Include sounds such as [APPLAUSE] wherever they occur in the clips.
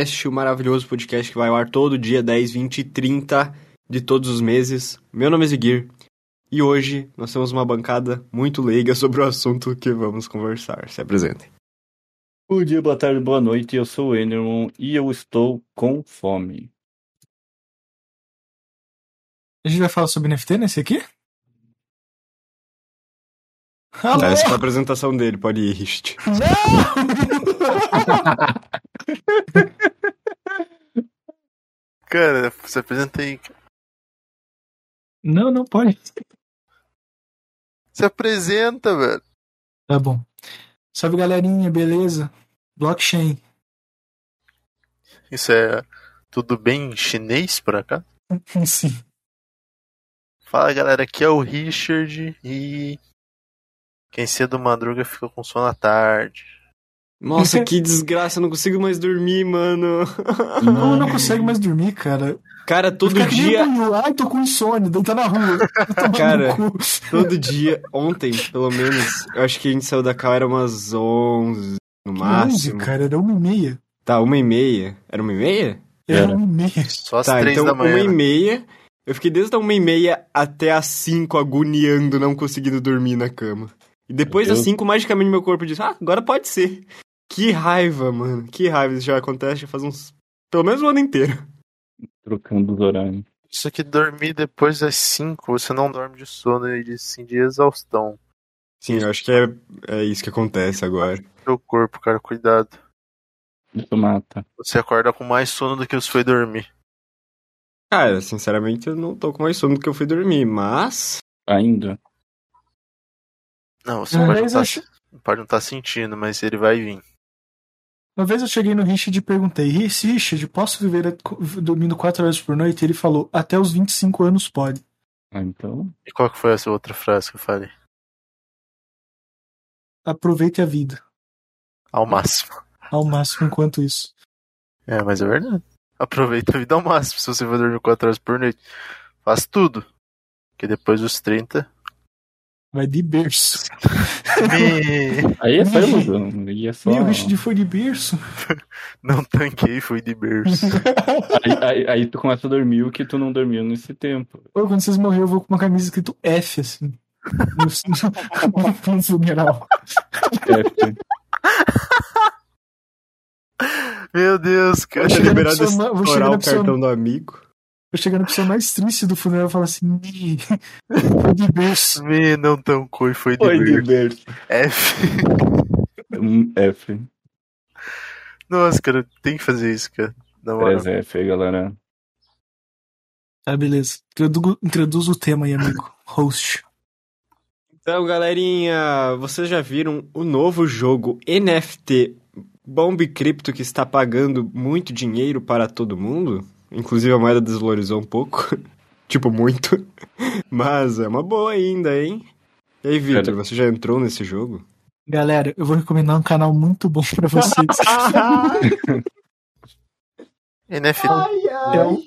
Este o maravilhoso podcast que vai ao ar todo dia 10, 20 e 30 de todos os meses. Meu nome é Ziguir e hoje nós temos uma bancada muito leiga sobre o assunto que vamos conversar. Se apresentem. Bom dia, boa tarde, boa noite. Eu sou o Eneron e eu estou com fome. A gente vai falar sobre NFT nesse aqui? Alô? Essa é a apresentação dele, pode ir, Rist. [LAUGHS] [LAUGHS] Cara, se apresenta aí. Não, não pode. Se apresenta, velho. Tá bom. Salve galerinha, beleza? Blockchain. Isso é tudo bem em chinês por acaso? [LAUGHS] Sim. Fala galera, aqui é o Richard e quem cedo madruga fica com sono à tarde. Nossa, [LAUGHS] que desgraça, eu não consigo mais dormir, mano. Não, eu não consigo mais dormir, cara. Cara, todo dia. Ai, tô com insônia, deitar na rua. Cara, todo dia, ontem, pelo menos, eu acho que a gente saiu da cal era umas 11 no Que máximo. 11, cara, era uma e meia. Tá, uma e meia. Era uma e meia? Era, Era. uma e meia. Só às tá, três então da manhã. uma e né? meia. Eu fiquei desde a uma e meia até as cinco agoniando, não conseguindo dormir na cama. E depois das Deus. cinco, magicamente meu corpo disse, ah, agora pode ser. Que raiva, mano. Que raiva. Isso já acontece já faz uns... Pelo menos um ano inteiro. Trocando os horários. Isso aqui dormir depois das 5, você não dorme de sono e de, sim, de exaustão. Sim, eu acho que é, é isso que acontece agora. Seu corpo, cara, cuidado. Isso mata. Você acorda com mais sono do que você foi dormir. Cara, sinceramente, eu não tô com mais sono do que eu fui dormir, mas... Ainda. Não, você pode não, vez, tá, che- pode não estar sentindo, mas ele vai vir. Uma vez eu cheguei no Richard e perguntei, "Ris- Richard, posso viver dormindo 4 horas por noite? Ele falou, até os 25 anos pode. Ah, então. E qual que foi essa outra frase que eu falei? Aproveite a vida, Ao máximo. [LAUGHS] ao máximo enquanto isso. É, mas é verdade. Aproveita a vida ao máximo se você for dormir 4 horas por noite. Faz tudo. Porque depois dos 30. Vai de berço. Me... Aí é só ilusão. Aí é só. Meu, o Richard foi de berço. [LAUGHS] Não tanquei, fui de berço. [LAUGHS] Aí, aí, aí tu começa a dormir o que tu não dormiu nesse tempo. Pô, quando vocês morreram, eu vou com uma camisa escrito F, assim. No, [LAUGHS] no funeral. É, Meu Deus, cara. Vou Tá chegar na pessoa vou chegar o cartão do amigo. Eu chegar na pessoa mais triste do funeral e falar assim, "Ih, foi de berço. Me não tancou e foi de Foi de berço. F. Um [LAUGHS] F. Nossa, cara, tem que fazer isso, cara. Moral. 3 F aí, galera. Tá, beleza. Introdu- Introduz o tema aí, amigo. Host. Então, galerinha, vocês já viram o novo jogo NFT Bomb Crypto que está pagando muito dinheiro para todo mundo? Inclusive a moeda desvalorizou um pouco. [LAUGHS] tipo, muito. Mas é uma boa ainda, hein? E aí, Victor, você já entrou nesse jogo? Galera, eu vou recomendar um canal muito bom pra vocês. [LAUGHS] NFT. é um...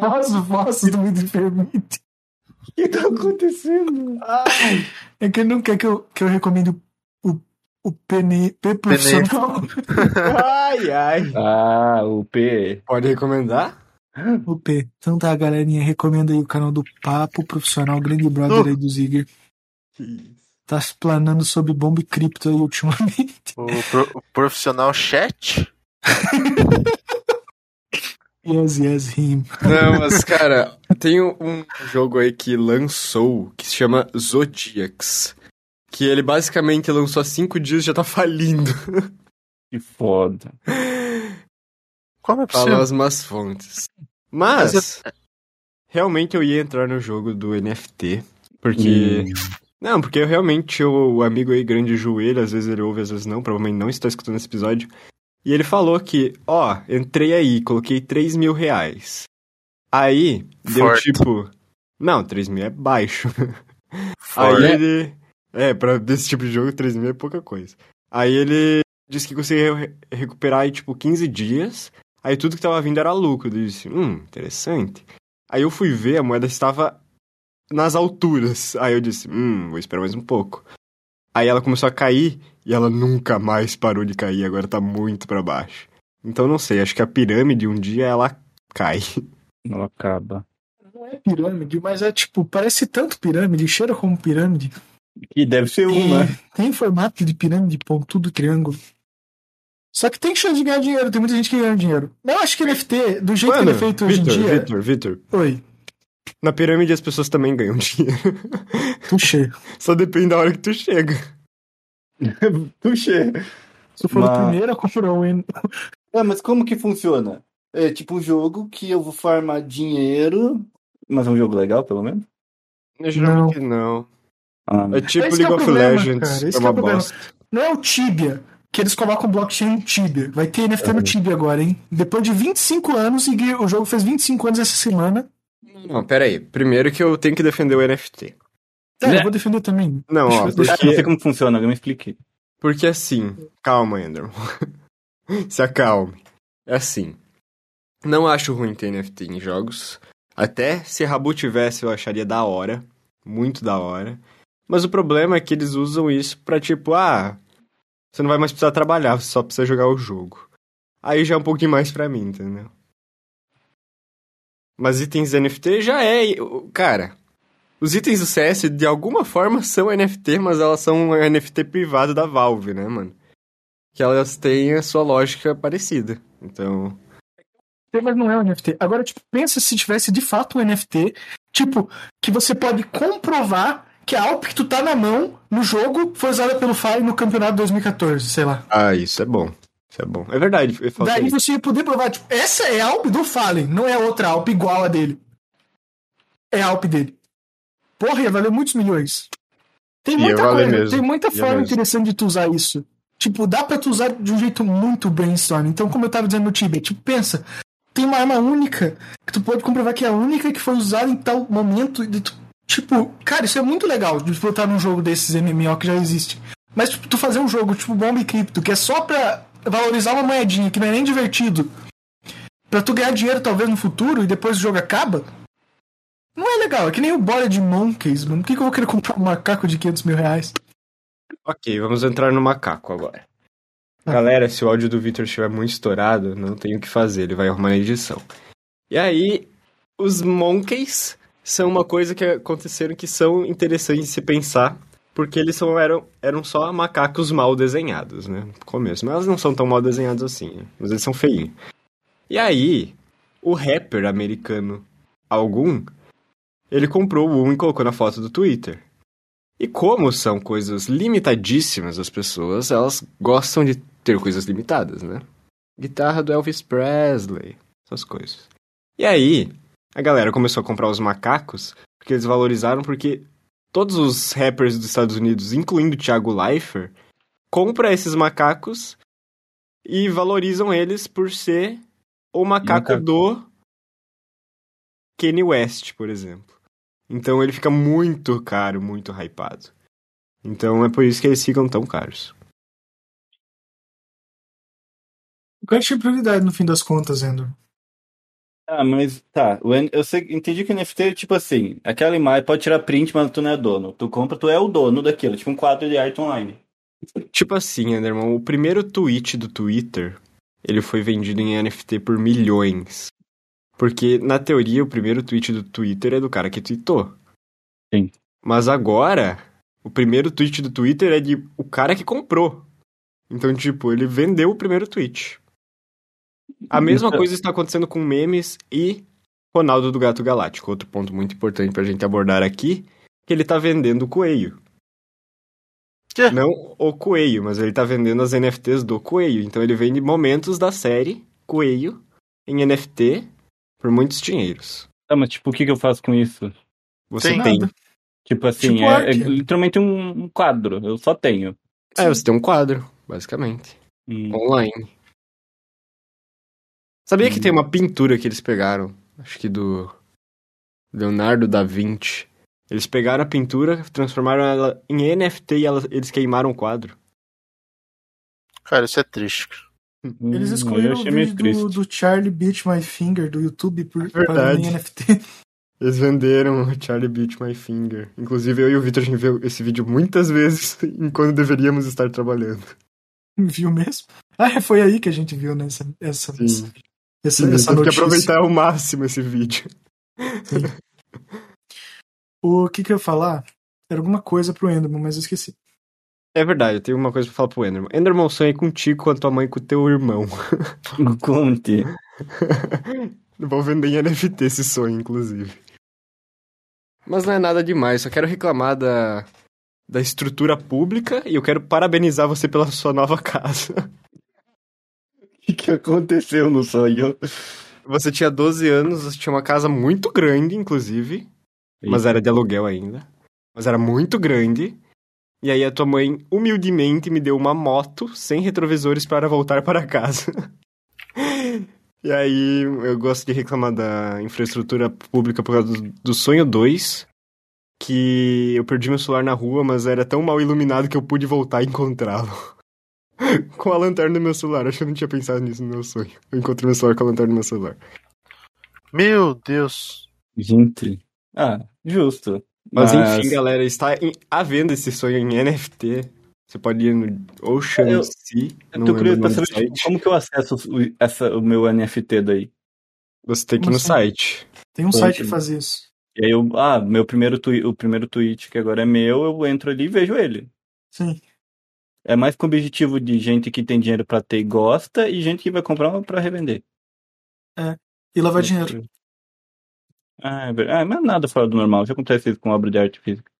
Posso, posso, não me permite. O que tá acontecendo? É que ele não quer que eu, que eu recomende o, o PN, P profissional. [LAUGHS] ai, ai. Ah, o P. Pode recomendar? O P. Então tá, galerinha, recomenda aí o canal do Papo Profissional Grande Brother aí do Zigger. Tá explanando sobre bomba e cripto aí ultimamente. O, pro- o profissional chat. [LAUGHS] Yes, yes, him. Não, mas, [LAUGHS] cara, tem um jogo aí que lançou que se chama Zodiacs. Que ele basicamente lançou há cinco dias e já tá falindo. Que foda. Como é possível? as más fontes. Mas, Mas realmente eu ia entrar no jogo do NFT. Porque. Não, porque eu realmente o, o amigo aí, grande joelho, às vezes ele ouve, às vezes não, provavelmente não está escutando esse episódio. E ele falou que, ó, entrei aí, coloquei 3 mil reais. Aí, deu Forte. tipo. Não, 3 mil é baixo. [LAUGHS] Forte. Aí ele. É, pra desse tipo de jogo, 3 mil é pouca coisa. Aí ele disse que conseguia re- recuperar em, tipo, 15 dias. Aí tudo que tava vindo era lucro. Eu disse, hum, interessante. Aí eu fui ver, a moeda estava nas alturas. Aí eu disse, hum, vou esperar mais um pouco. Aí ela começou a cair e ela nunca mais parou de cair, agora tá muito para baixo. Então não sei, acho que a pirâmide um dia ela cai. [LAUGHS] Ela acaba. Não é pirâmide, mas é tipo, parece tanto pirâmide, cheira como pirâmide. E deve ser uma. Tem, tem formato de pirâmide, pontudo, triângulo. Só que tem chance de ganhar dinheiro, tem muita gente que ganha dinheiro. Eu acho que NFT, do jeito que ele é feito hoje em Vitor, dia. Vitor, Vitor. Oi, Na pirâmide as pessoas também ganham dinheiro. [LAUGHS] puxei. Só depende da hora que tu chega. [LAUGHS] Tuxê. Se for Mas- o primeiro a comprar o N. Ah, mas como que funciona? É tipo um jogo que eu vou farmar dinheiro, mas é um jogo legal, pelo menos? Geralmente não. Ah, É tipo Esse que é League o of problema, Legends, cara, esse é que é uma o problema. bosta. Não é o Tibia, que eles colocam blockchain no Tibia. Vai ter NFT no Tibia agora, hein? Depois de 25 anos, e o jogo fez 25 anos essa semana. Não, pera aí. Primeiro que eu tenho que defender o NFT. É, Né? eu vou defender também. Não, ó, Ah, eu não sei porque, como funciona, eu me expliquei. porque assim... Calma, Enderman. [LAUGHS] Se acalme. É assim. Não acho ruim ter NFT em jogos. Até se Rabu tivesse, eu acharia da hora. Muito da hora. Mas o problema é que eles usam isso pra tipo, ah... Você não vai mais precisar trabalhar, você só precisa jogar o jogo. Aí já é um pouquinho mais pra mim, entendeu? Mas itens NFT já é. Cara, os itens do CS de alguma forma são NFT, mas elas são um NFT privado da Valve, né, mano? Que elas têm a sua lógica parecida. Então. Mas não é um NFT. Agora, tipo, pensa se tivesse de fato um NFT, tipo, que você pode comprovar que a Alp que tu tá na mão no jogo foi usada pelo Fire no campeonato 2014, sei lá. Ah, isso é bom. Isso é bom. É verdade, Daí isso. você ia poder provar, tipo, essa é a Alp do Fallen, não é outra Alp igual a dele. É a Alp dele. Porra, ia valer muitos milhões. Tem muita coisa, mesmo, tem muita forma mesmo. interessante de tu usar isso. Tipo, dá pra tu usar de um jeito muito brainstorm. Então, como eu tava dizendo no Tibia, tipo, pensa, tem uma arma única que tu pode comprovar que é a única que foi usada em tal momento. De tu, tipo, cara, isso é muito legal de botar num jogo desses MMO que já existe. Mas tipo, tu fazer um jogo tipo Bomba e Cripto, que é só pra valorizar uma moedinha, que não é nem divertido, pra tu ganhar dinheiro talvez no futuro e depois o jogo acaba, não é legal. É que nem o Bored Monkeys, mano. Por que, que eu vou querer comprar um macaco de 500 mil reais? Ok, vamos entrar no macaco agora. Ah. Galera, se o áudio do Victor estiver muito estourado, não tem o que fazer, ele vai arrumar na edição. E aí, os monkeys são uma coisa que aconteceram que são interessantes de se pensar, porque eles são, eram, eram só macacos mal desenhados, né? No começo. Mas elas não são tão mal desenhados assim, né? mas eles são feinhos. E aí, o rapper americano algum, ele comprou um e colocou na foto do Twitter. E como são coisas limitadíssimas, as pessoas, elas gostam de ter coisas limitadas, né? Guitarra do Elvis Presley, essas coisas. E aí, a galera começou a comprar os macacos, porque eles valorizaram, porque todos os rappers dos Estados Unidos, incluindo o Thiago Leifert, compram esses macacos e valorizam eles por ser o macaco macaco. do Kanye West, por exemplo. Então ele fica muito caro, muito hypado. Então é por isso que eles ficam tão caros. Eu achei prioridade no fim das contas, Endo. Ah, mas tá. Eu sei, entendi que NFT é tipo assim: aquela imagem pode tirar print, mas tu não é dono. Tu compra, tu é o dono daquilo, tipo um quadro de arte online. Tipo assim, Anderman, o primeiro tweet do Twitter, ele foi vendido em NFT por milhões. Porque, na teoria, o primeiro tweet do Twitter é do cara que tweetou. Sim. Mas agora, o primeiro tweet do Twitter é de o cara que comprou. Então, tipo, ele vendeu o primeiro tweet. A mesma Então- coisa está acontecendo com memes e Ronaldo do Gato Galáctico. Outro ponto muito importante pra gente abordar aqui, que ele tá vendendo o coelho. Quê? Não o coelho, mas ele tá vendendo as NFTs do coelho. Então ele vende momentos da série Coelho em NFT por muitos dinheiros. Tá, mas tipo, o que, que eu faço com isso? Você Tem tem. Tipo assim, Tipo é, é literalmente um, um quadro. Eu só tenho. É, você tem um quadro, basicamente. Hum. Online. Sabia que Hum. tem uma pintura que eles pegaram? Acho que do Leonardo da Vinci. Eles pegaram a pintura, transformaram ela em NFT e ela- eles queimaram o quadro. Cara, isso é triste. Eles Hum, excluíram eu o vídeo do, do Charlie Beat My Finger do YouTube por Verdade. para em NFT. [LAUGHS] Eles venderam Charlie Beat My Finger. Inclusive, eu e o Victor, a gente viu esse vídeo muitas vezes [LAUGHS] enquanto deveríamos estar trabalhando. Viu mesmo? Ah, foi aí que a gente viu nessa essa, Sim. Essa, Sim, essa que aproveitar ao máximo esse vídeo. O que que eu ia falar? Era alguma coisa pro Enderman, mas eu esqueci. É verdade, eu tenho uma coisa pra falar pro Enderman. Enderman, eu sonhei contigo, com a tua mãe e com o teu irmão. [LAUGHS] Conte. [LAUGHS] Vou vender em NFT esse sonho, inclusive. Mas não é nada demais, só quero reclamar da, da estrutura pública e eu quero parabenizar você pela sua nova [LAUGHS] casa. Que, [LAUGHS] que aconteceu no sonho? Você tinha 12 anos, você tinha uma casa muito grande, inclusive, mas era de aluguel ainda. Mas era muito grande. E aí a tua mãe humildemente me deu uma moto sem retrovisores para voltar para casa. [LAUGHS] e aí eu gosto de reclamar da infraestrutura pública por causa do, do Sonho 2, que eu perdi meu celular na rua, mas era tão mal iluminado que eu pude voltar e encontrá-lo. [LAUGHS] [LAUGHS] com a lanterna do meu celular. Acho que eu não tinha pensado nisso no meu sonho. Eu encontrei meu celular com a lanterna do meu celular. Meu Deus. Gente. Ah, justo. Mas, enfim, galera, está em, à venda esse sonho em NFT. Você pode ir no Ocean Eu- Sea. Eu não tô curioso pra saber tipo, site. como que eu acesso o, essa, o meu NFT daí. Você tem que ir no assim? site. Tem um site que faz isso. E aí eu, ah, meu primeiro tweet, o primeiro tweet que agora é meu, eu entro ali e vejo ele. Sim. É mais com o objetivo de gente que tem dinheiro pra ter e gosta e gente que vai comprar uma pra revender. E lavar dinheiro. Ah, é verdade. Ah, mas nada fora do normal. Já acontece isso com obra de arte física.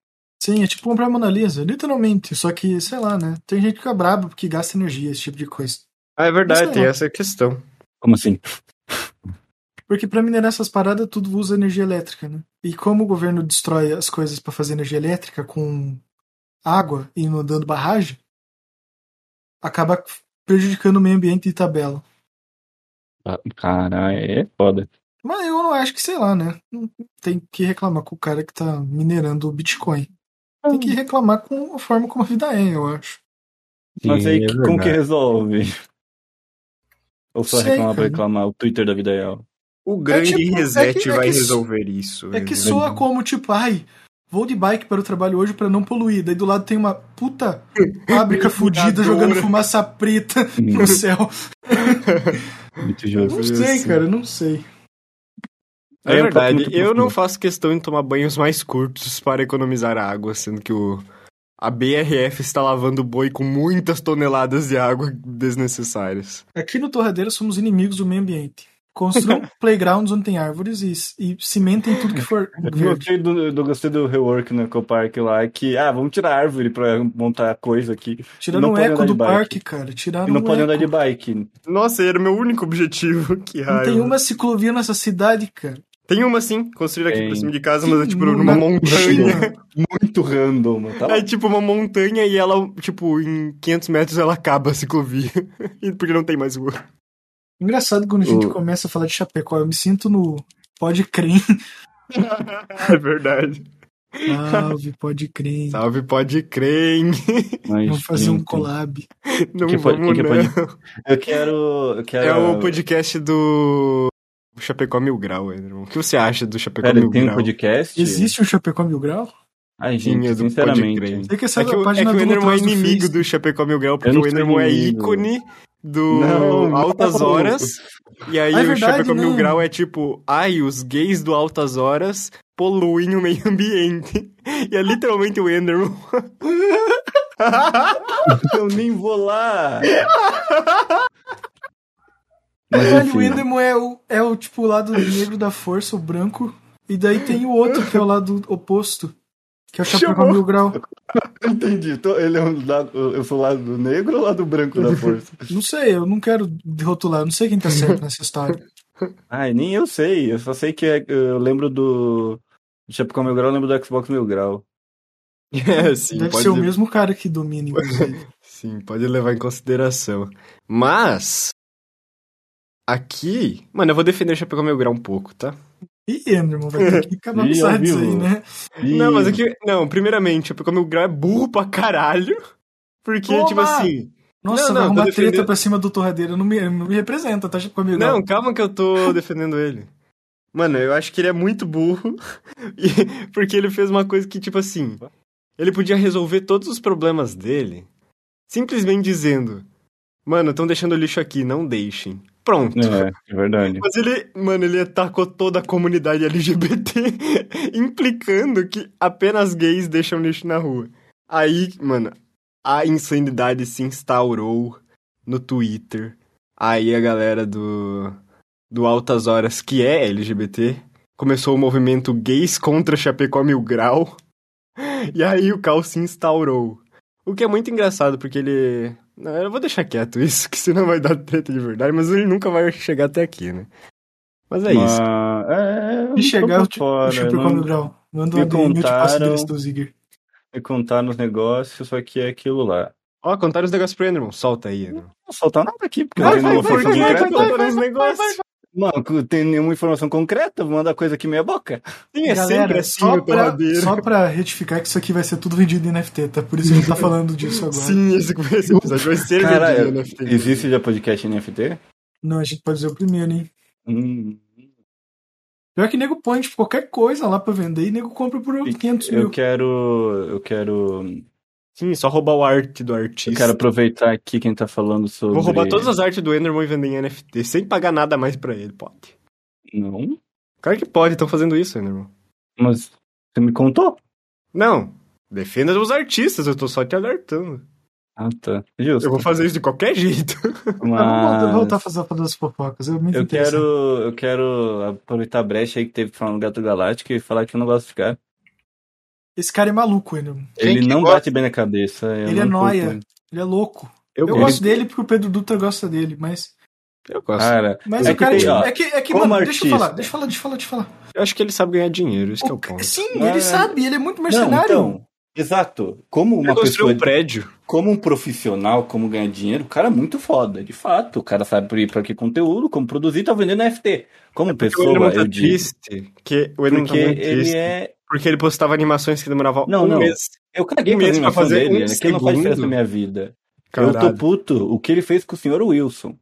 Sim, é tipo comprar Mona Lisa, literalmente. Só que, sei lá, né? Tem gente que fica brabo porque gasta energia, esse tipo de coisa. Ah, é verdade, tem essa questão. Como assim? Porque pra minerar essas paradas, tudo usa energia elétrica, né? E como o governo destrói as coisas pra fazer energia elétrica com água e inundando barragem, acaba prejudicando o meio ambiente de tabela. Ah, Cara, é foda. Mas eu não acho que, sei lá, né? Não Tem que reclamar com o cara que tá minerando o Bitcoin. Tem que reclamar com a forma como a vida é, eu acho. Mas aí, é que- como que resolve? Ou só Sei, reclamar pra reclamar o Twitter da vida real? O grande tipo, é reset que- é vai que- resolver isso. É que soa como, tipo, ai, vou de bike para o trabalho hoje pra não poluir. Daí do lado tem uma puta [LAUGHS] fábrica fudida jogando fumaça preta no céu. [LAUGHS] Muito justo. não sei, Assim. cara, eu não sei. É É verdade, eu não faço questão de tomar banhos mais curtos para economizar água, sendo que o a BRF está lavando o boi com muitas toneladas de água desnecessárias. Aqui no Torradeira somos inimigos do meio ambiente. Construam playgrounds onde tem árvores e, e cimentem tudo que for Eu verde. gostei do, eu gostei do rework no Ecopark lá, que, ah, vamos tirar a árvore pra montar coisa aqui. Tirando não o eco do parque, cara. Tiraram E não o pode andar de bike. Nossa, era o meu único objetivo. [LAUGHS] Que Não raiva. tem uma ciclovia nessa cidade, cara. Tem uma sim, construída aqui Tem. por cima de casa, mas é tipo numa montanha. Muito random. Tá. É tipo uma montanha e ela, tipo, em 500 metros ela acaba a ciclovia. [LAUGHS] Porque não tem mais rua. Engraçado quando a gente O- começa a falar de Chapecó. Eu me sinto no Pode Crer. [LAUGHS] É verdade. Salve, Pode Crer. Salve, pode crer, Vamos fazer um collab. Não Que pode- vamos, que não. pode- Eu quero. Eu quero É o podcast do Chapecó Mil Grau, Anderson. O que você acha do Chapecó Pera, Mil tem um Grau? podcast? Existe um Chapecó Mil Grau? Ai, Sim, gente, é do Pode sinceramente. Crer. Sei que essa É que, é a o, é página que o do Enderman é do inimigo Face. do Chapecó Mil Grau, porque o Enderman é inimigo. Do Não, Altas não. Horas. E aí Ah, é o verdade, Chapecó Mil né? Grau é tipo, ai, os gays do Altas Horas poluem o meio ambiente. E é literalmente o Enderman. [LAUGHS] Eu nem vou lá. Mas, Caralho, o Enderman é o, é o tipo o lado negro da força, o branco. E daí tem o outro, que é o lado oposto. Que é o Chapecó Chamou. Mil Grau. [LAUGHS] entendi. Tô- ele é um lado, eu sou o lado negro ou o lado branco da força? Não sei, eu não quero rotular, eu não sei quem tá certo nessa história. [LAUGHS] Ai, nem eu sei. Eu só sei que é- eu lembro do. Do Chapecó Mil Grau, eu lembro do Xbox Mil Grau. [LAUGHS] É, sim, Deve pode ser o mesmo cara que domina, inclusive. Sim, pode levar em consideração. Mas. Aqui. Mano, eu vou defender o Chapecó Mil Grau um pouco, tá? Ih, Enderman, vai ter que acabar Ih, com sites aí, né? Não, mas aqui. Não, primeiramente, o Chapecó Mil Grau é burro pra caralho. Porque, Toma! tipo assim. Nossa, Não, vai não, arrumar tô defendendo- treta pra cima do torradeiro. Não me, não me representa, tá? Grau. Não, calma que eu tô [LAUGHS] defendendo ele. Mano, eu acho que ele é muito burro. [LAUGHS] porque ele fez uma coisa que, tipo assim. Ele podia resolver todos os problemas dele simplesmente dizendo: Mano, estão deixando lixo aqui, não deixem. Pronto. É, é verdade. Mas ele, mano, ele atacou toda a comunidade LGBT, [LAUGHS] implicando que apenas gays deixam lixo na rua. Aí, mano, a insanidade se instaurou no Twitter. Aí a galera do, do Altas Horas, que é LGBT, começou o movimento Gays contra Chapecó Mil Grau. [LAUGHS] E aí o caos se instaurou. O que é muito engraçado, porque ele. Não, eu vou deixar quieto isso, que senão vai dar treta de verdade, mas ele nunca vai chegar até aqui, né? Mas é isso. Mas, é, eu E chegar tô o por fora, Chapecó não- Grau. Manda me eu contaram- endereço do Zigger. me contar nos negócios, só que é aquilo lá. Ó, contaram os negócios pro Enderman. Solta aí, Enderman. Não vou soltar nada aqui, porque Vai, eu vai, não vai, vou vai, vai, concreta. vai, contaram os negócios. Mano, tem nenhuma informação concreta, vou mandar coisa aqui meia boca. Sim, é sempre Galera, assim só pra, só pra retificar que isso aqui vai ser tudo vendido em NFT, tá? Por isso a gente tá falando disso agora. Sim, esse, esse episódio vai ser Cara, vendido no NFT. existe já podcast NFT? Não, a gente pode dizer o primeiro, hein? Hum, Pior que nego põe tipo, qualquer coisa lá pra vender e nego compra por 500 eu mil. quero. Eu quero. Sim, só roubar o arte do Eu artista. quero aproveitar aqui quem tá falando sobre. Vou roubar todas as artes do Enderman e vender em NFT, sem pagar nada mais pra ele, pode. Não, Claro que pode, estão fazendo isso, Enderman. mas você me contou? Não, defenda os artistas, eu tô só te alertando. Ah, tá. Justo. Eu vou fazer isso de qualquer jeito. [LAUGHS] Mas... Vamos voltar- Mas... voltar a fazer, fazer as fofocas. Eu interessante. quero, eu quero aproveitar a brecha aí que teve falando do Gato Galáctico e falar que eu não gosto de cara. Esse cara é maluco, Ele que não gosta? bate bem na cabeça. Ele é não curto muito. Ele é louco. Eu, Eu gosto. dele porque o Pedro Dutra gosta dele, mas. Eu gosto. Cara, Mas é o que cara, tem, tipo, ó, é que, é que mano, deixa eu artista- falar, deixa eu falar, deixa eu falar, deixa eu falar. Eu acho que ele sabe ganhar dinheiro, isso que é o O- ponto. Sim, Mas- ele sabe, ele é muito Não, mercenário. então, exato. Como Ele uma construiu pessoa, um prédio. como um profissional, como ganhar dinheiro, o cara é muito foda, de fato. O cara sabe pra- pra que conteúdo, como produzir, tá vendendo NFT. Como o pessoa, tá eu digo. Que o Enderman tá Porque muito ele triste. é. Porque ele postava animações que demoravam Não, um não. mês. Eu caguei Um pra mês pra fazer dele, um aquilo não faz diferença segundo. na minha vida. Caralho. Eu tô puto o que ele fez com o senhor Wilson.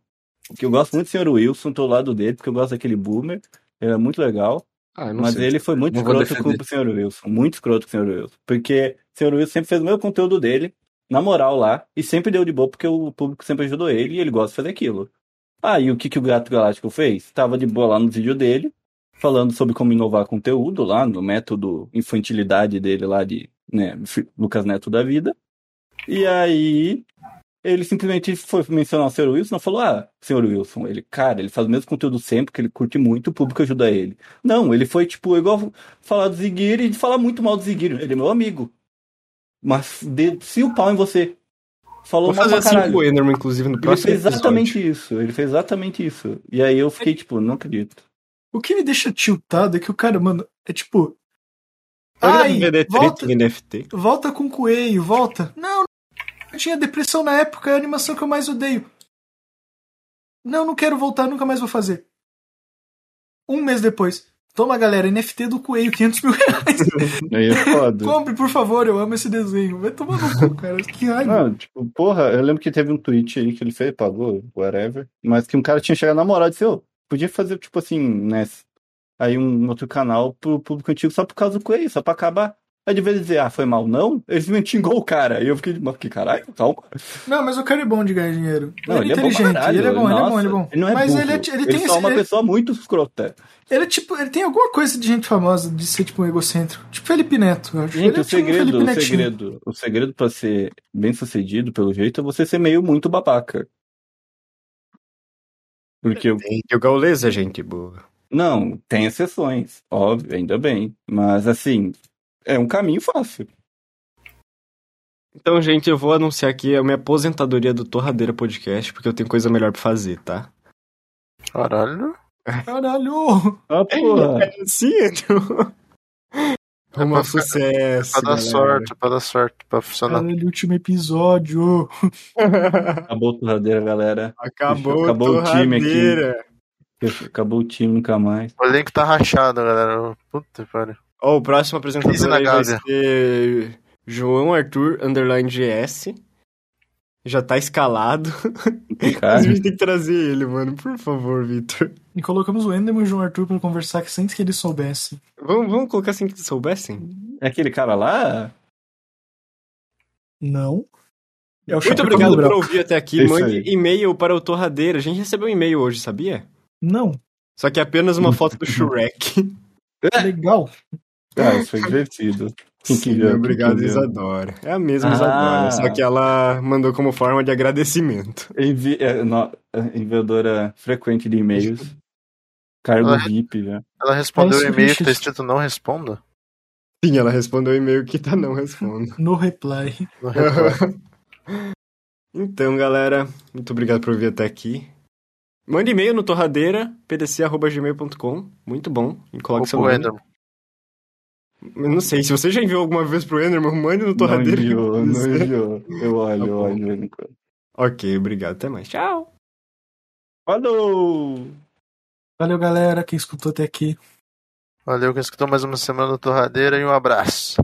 Porque eu gosto muito do senhor Wilson, tô ao lado dele, porque eu gosto daquele boomer. Ele é muito legal. Ah, Mas sei. ele foi muito Não escroto com o senhor Wilson. Muito escroto com o senhor Wilson. Porque o senhor Wilson sempre fez o mesmo conteúdo dele, na moral lá, e sempre deu de boa porque o público sempre ajudou ele e ele gosta de fazer aquilo. Ah, e o que, que o Gato Galáctico fez? Tava de boa lá no vídeo dele, falando sobre como inovar conteúdo lá, no método infantilidade dele lá de, né, Lucas Neto da vida. E aí, ele simplesmente foi mencionar o Sr. Wilson e falou: Ah, Sr. Wilson, ele, cara, ele faz o mesmo conteúdo sempre, que ele curte muito, o público ajuda ele. Não, ele foi, tipo, igual falar do Ziguiri e falar muito mal do Ziguiri. Ele é meu amigo. Mas descia o pau em você. Falou Vou mal fazer pra assim com o Enderman, inclusive, no Ele próximo fez exatamente episódio. isso. Ele fez exatamente isso. E aí eu fiquei, tipo, não acredito. O que me deixa tiltado é que o cara, mano, é tipo. Ai, volta, NFT. volta com o coelho, volta. Não, eu tinha depressão na época, é a animação que eu mais odeio. Não, não quero voltar, nunca mais vou fazer. Um mês depois. Toma, galera, NFT do coelho, 500 mil reais. [LAUGHS] Aí é foda. Compre, por favor, eu amo esse desenho. Vai tomar no cu, cara. Que raiva. Não, tipo, porra, eu lembro que teve um tweet aí que ele fez, pagou, whatever, mas que um cara tinha chegado na moral e disse, ô, podia fazer, tipo assim, né, aí um outro canal pro público antigo só por causa do coelho, só pra acabar. Aí de vez de dizer, ah, foi mal, não, eles me xingou o cara. E eu fiquei, mas que caralho, calma. Não, mas o cara é bom de ganhar dinheiro. Não, ele é bom pra inteligente, caralho, ele é bom, ele é bom, nossa, ele é bom. Ele não é mas burro. ele, é, ele tem só é esse. uma ele- pessoa muito escrota. Ele, é tipo, ele tem alguma coisa de gente famosa de ser, tipo, um egocêntrico. Tipo Felipe Neto, eu acho. Gente, ele é o tipo um segredo, Felipe o segredo, o segredo pra ser bem sucedido, pelo jeito, é você ser meio muito babaca. Porque Tem o Gaules é gente boa. Não, tem exceções, óbvio, ainda bem. Mas assim, é um caminho fácil. Então, gente, eu vou anunciar aqui a minha aposentadoria do Torradeira Podcast, porque eu tenho coisa melhor pra fazer, tá? Caralho. [LAUGHS] Caralho! Ah, porra. Sim, então. Rumo pra- a sucesso. Pra dar galera. sorte, pra dar sorte, pra funcionar. Caralho, último episódio. [LAUGHS] Acabou a torradeira, galera. Acabou, Acabou o time aqui. Acabou o time, nunca mais. O elenco tá rachado, galera. Puta que pariu. Ó, o próximo apresentador vai ser João Arthur, underline GS. Já tá escalado. Cara, [LAUGHS] A gente tem que trazer ele, mano. Por favor, Vitor. E colocamos o Enderman e o João Arthur pra conversar sem que eles soubessem. Vamos, vamos colocar assim que eles soubessem? é aquele cara lá? Não. É o Muito obrigado por ouvir até aqui. Isso Mande aí. e-mail para o Torradeira. A gente recebeu um e-mail hoje, sabia? Não. Só que é apenas uma foto do Shrek. [LAUGHS] Legal. Ah, isso foi divertido. Sim, viu? obrigado? Isadora. É a mesma Ah. Isadora, só que ela mandou como forma de agradecimento. Envi... é, no- é, Enviadora frequente de e-mails. Cargo Ah, VIP, já. Ela respondeu o e-mail que tá escrito não responda. Sim, ela respondeu o e-mail que tá não respondo. No reply. Não responda. [LAUGHS] então, galera, muito obrigado por ouvir até aqui. Mande e-mail no torradeira, pdc.gmail.com. Muito bom. E coloque seu pro nome. Enderman. Eu não sei, se você já enviou alguma vez pro Enderman, mande no torradeiro. Não enviou, não enviou. Eu tá olho, eu olho. Ok, obrigado. Até mais. Tchau. Falou! Valeu, galera, quem escutou até aqui. Valeu, quem escutou mais uma semana do Torradeira e um abraço.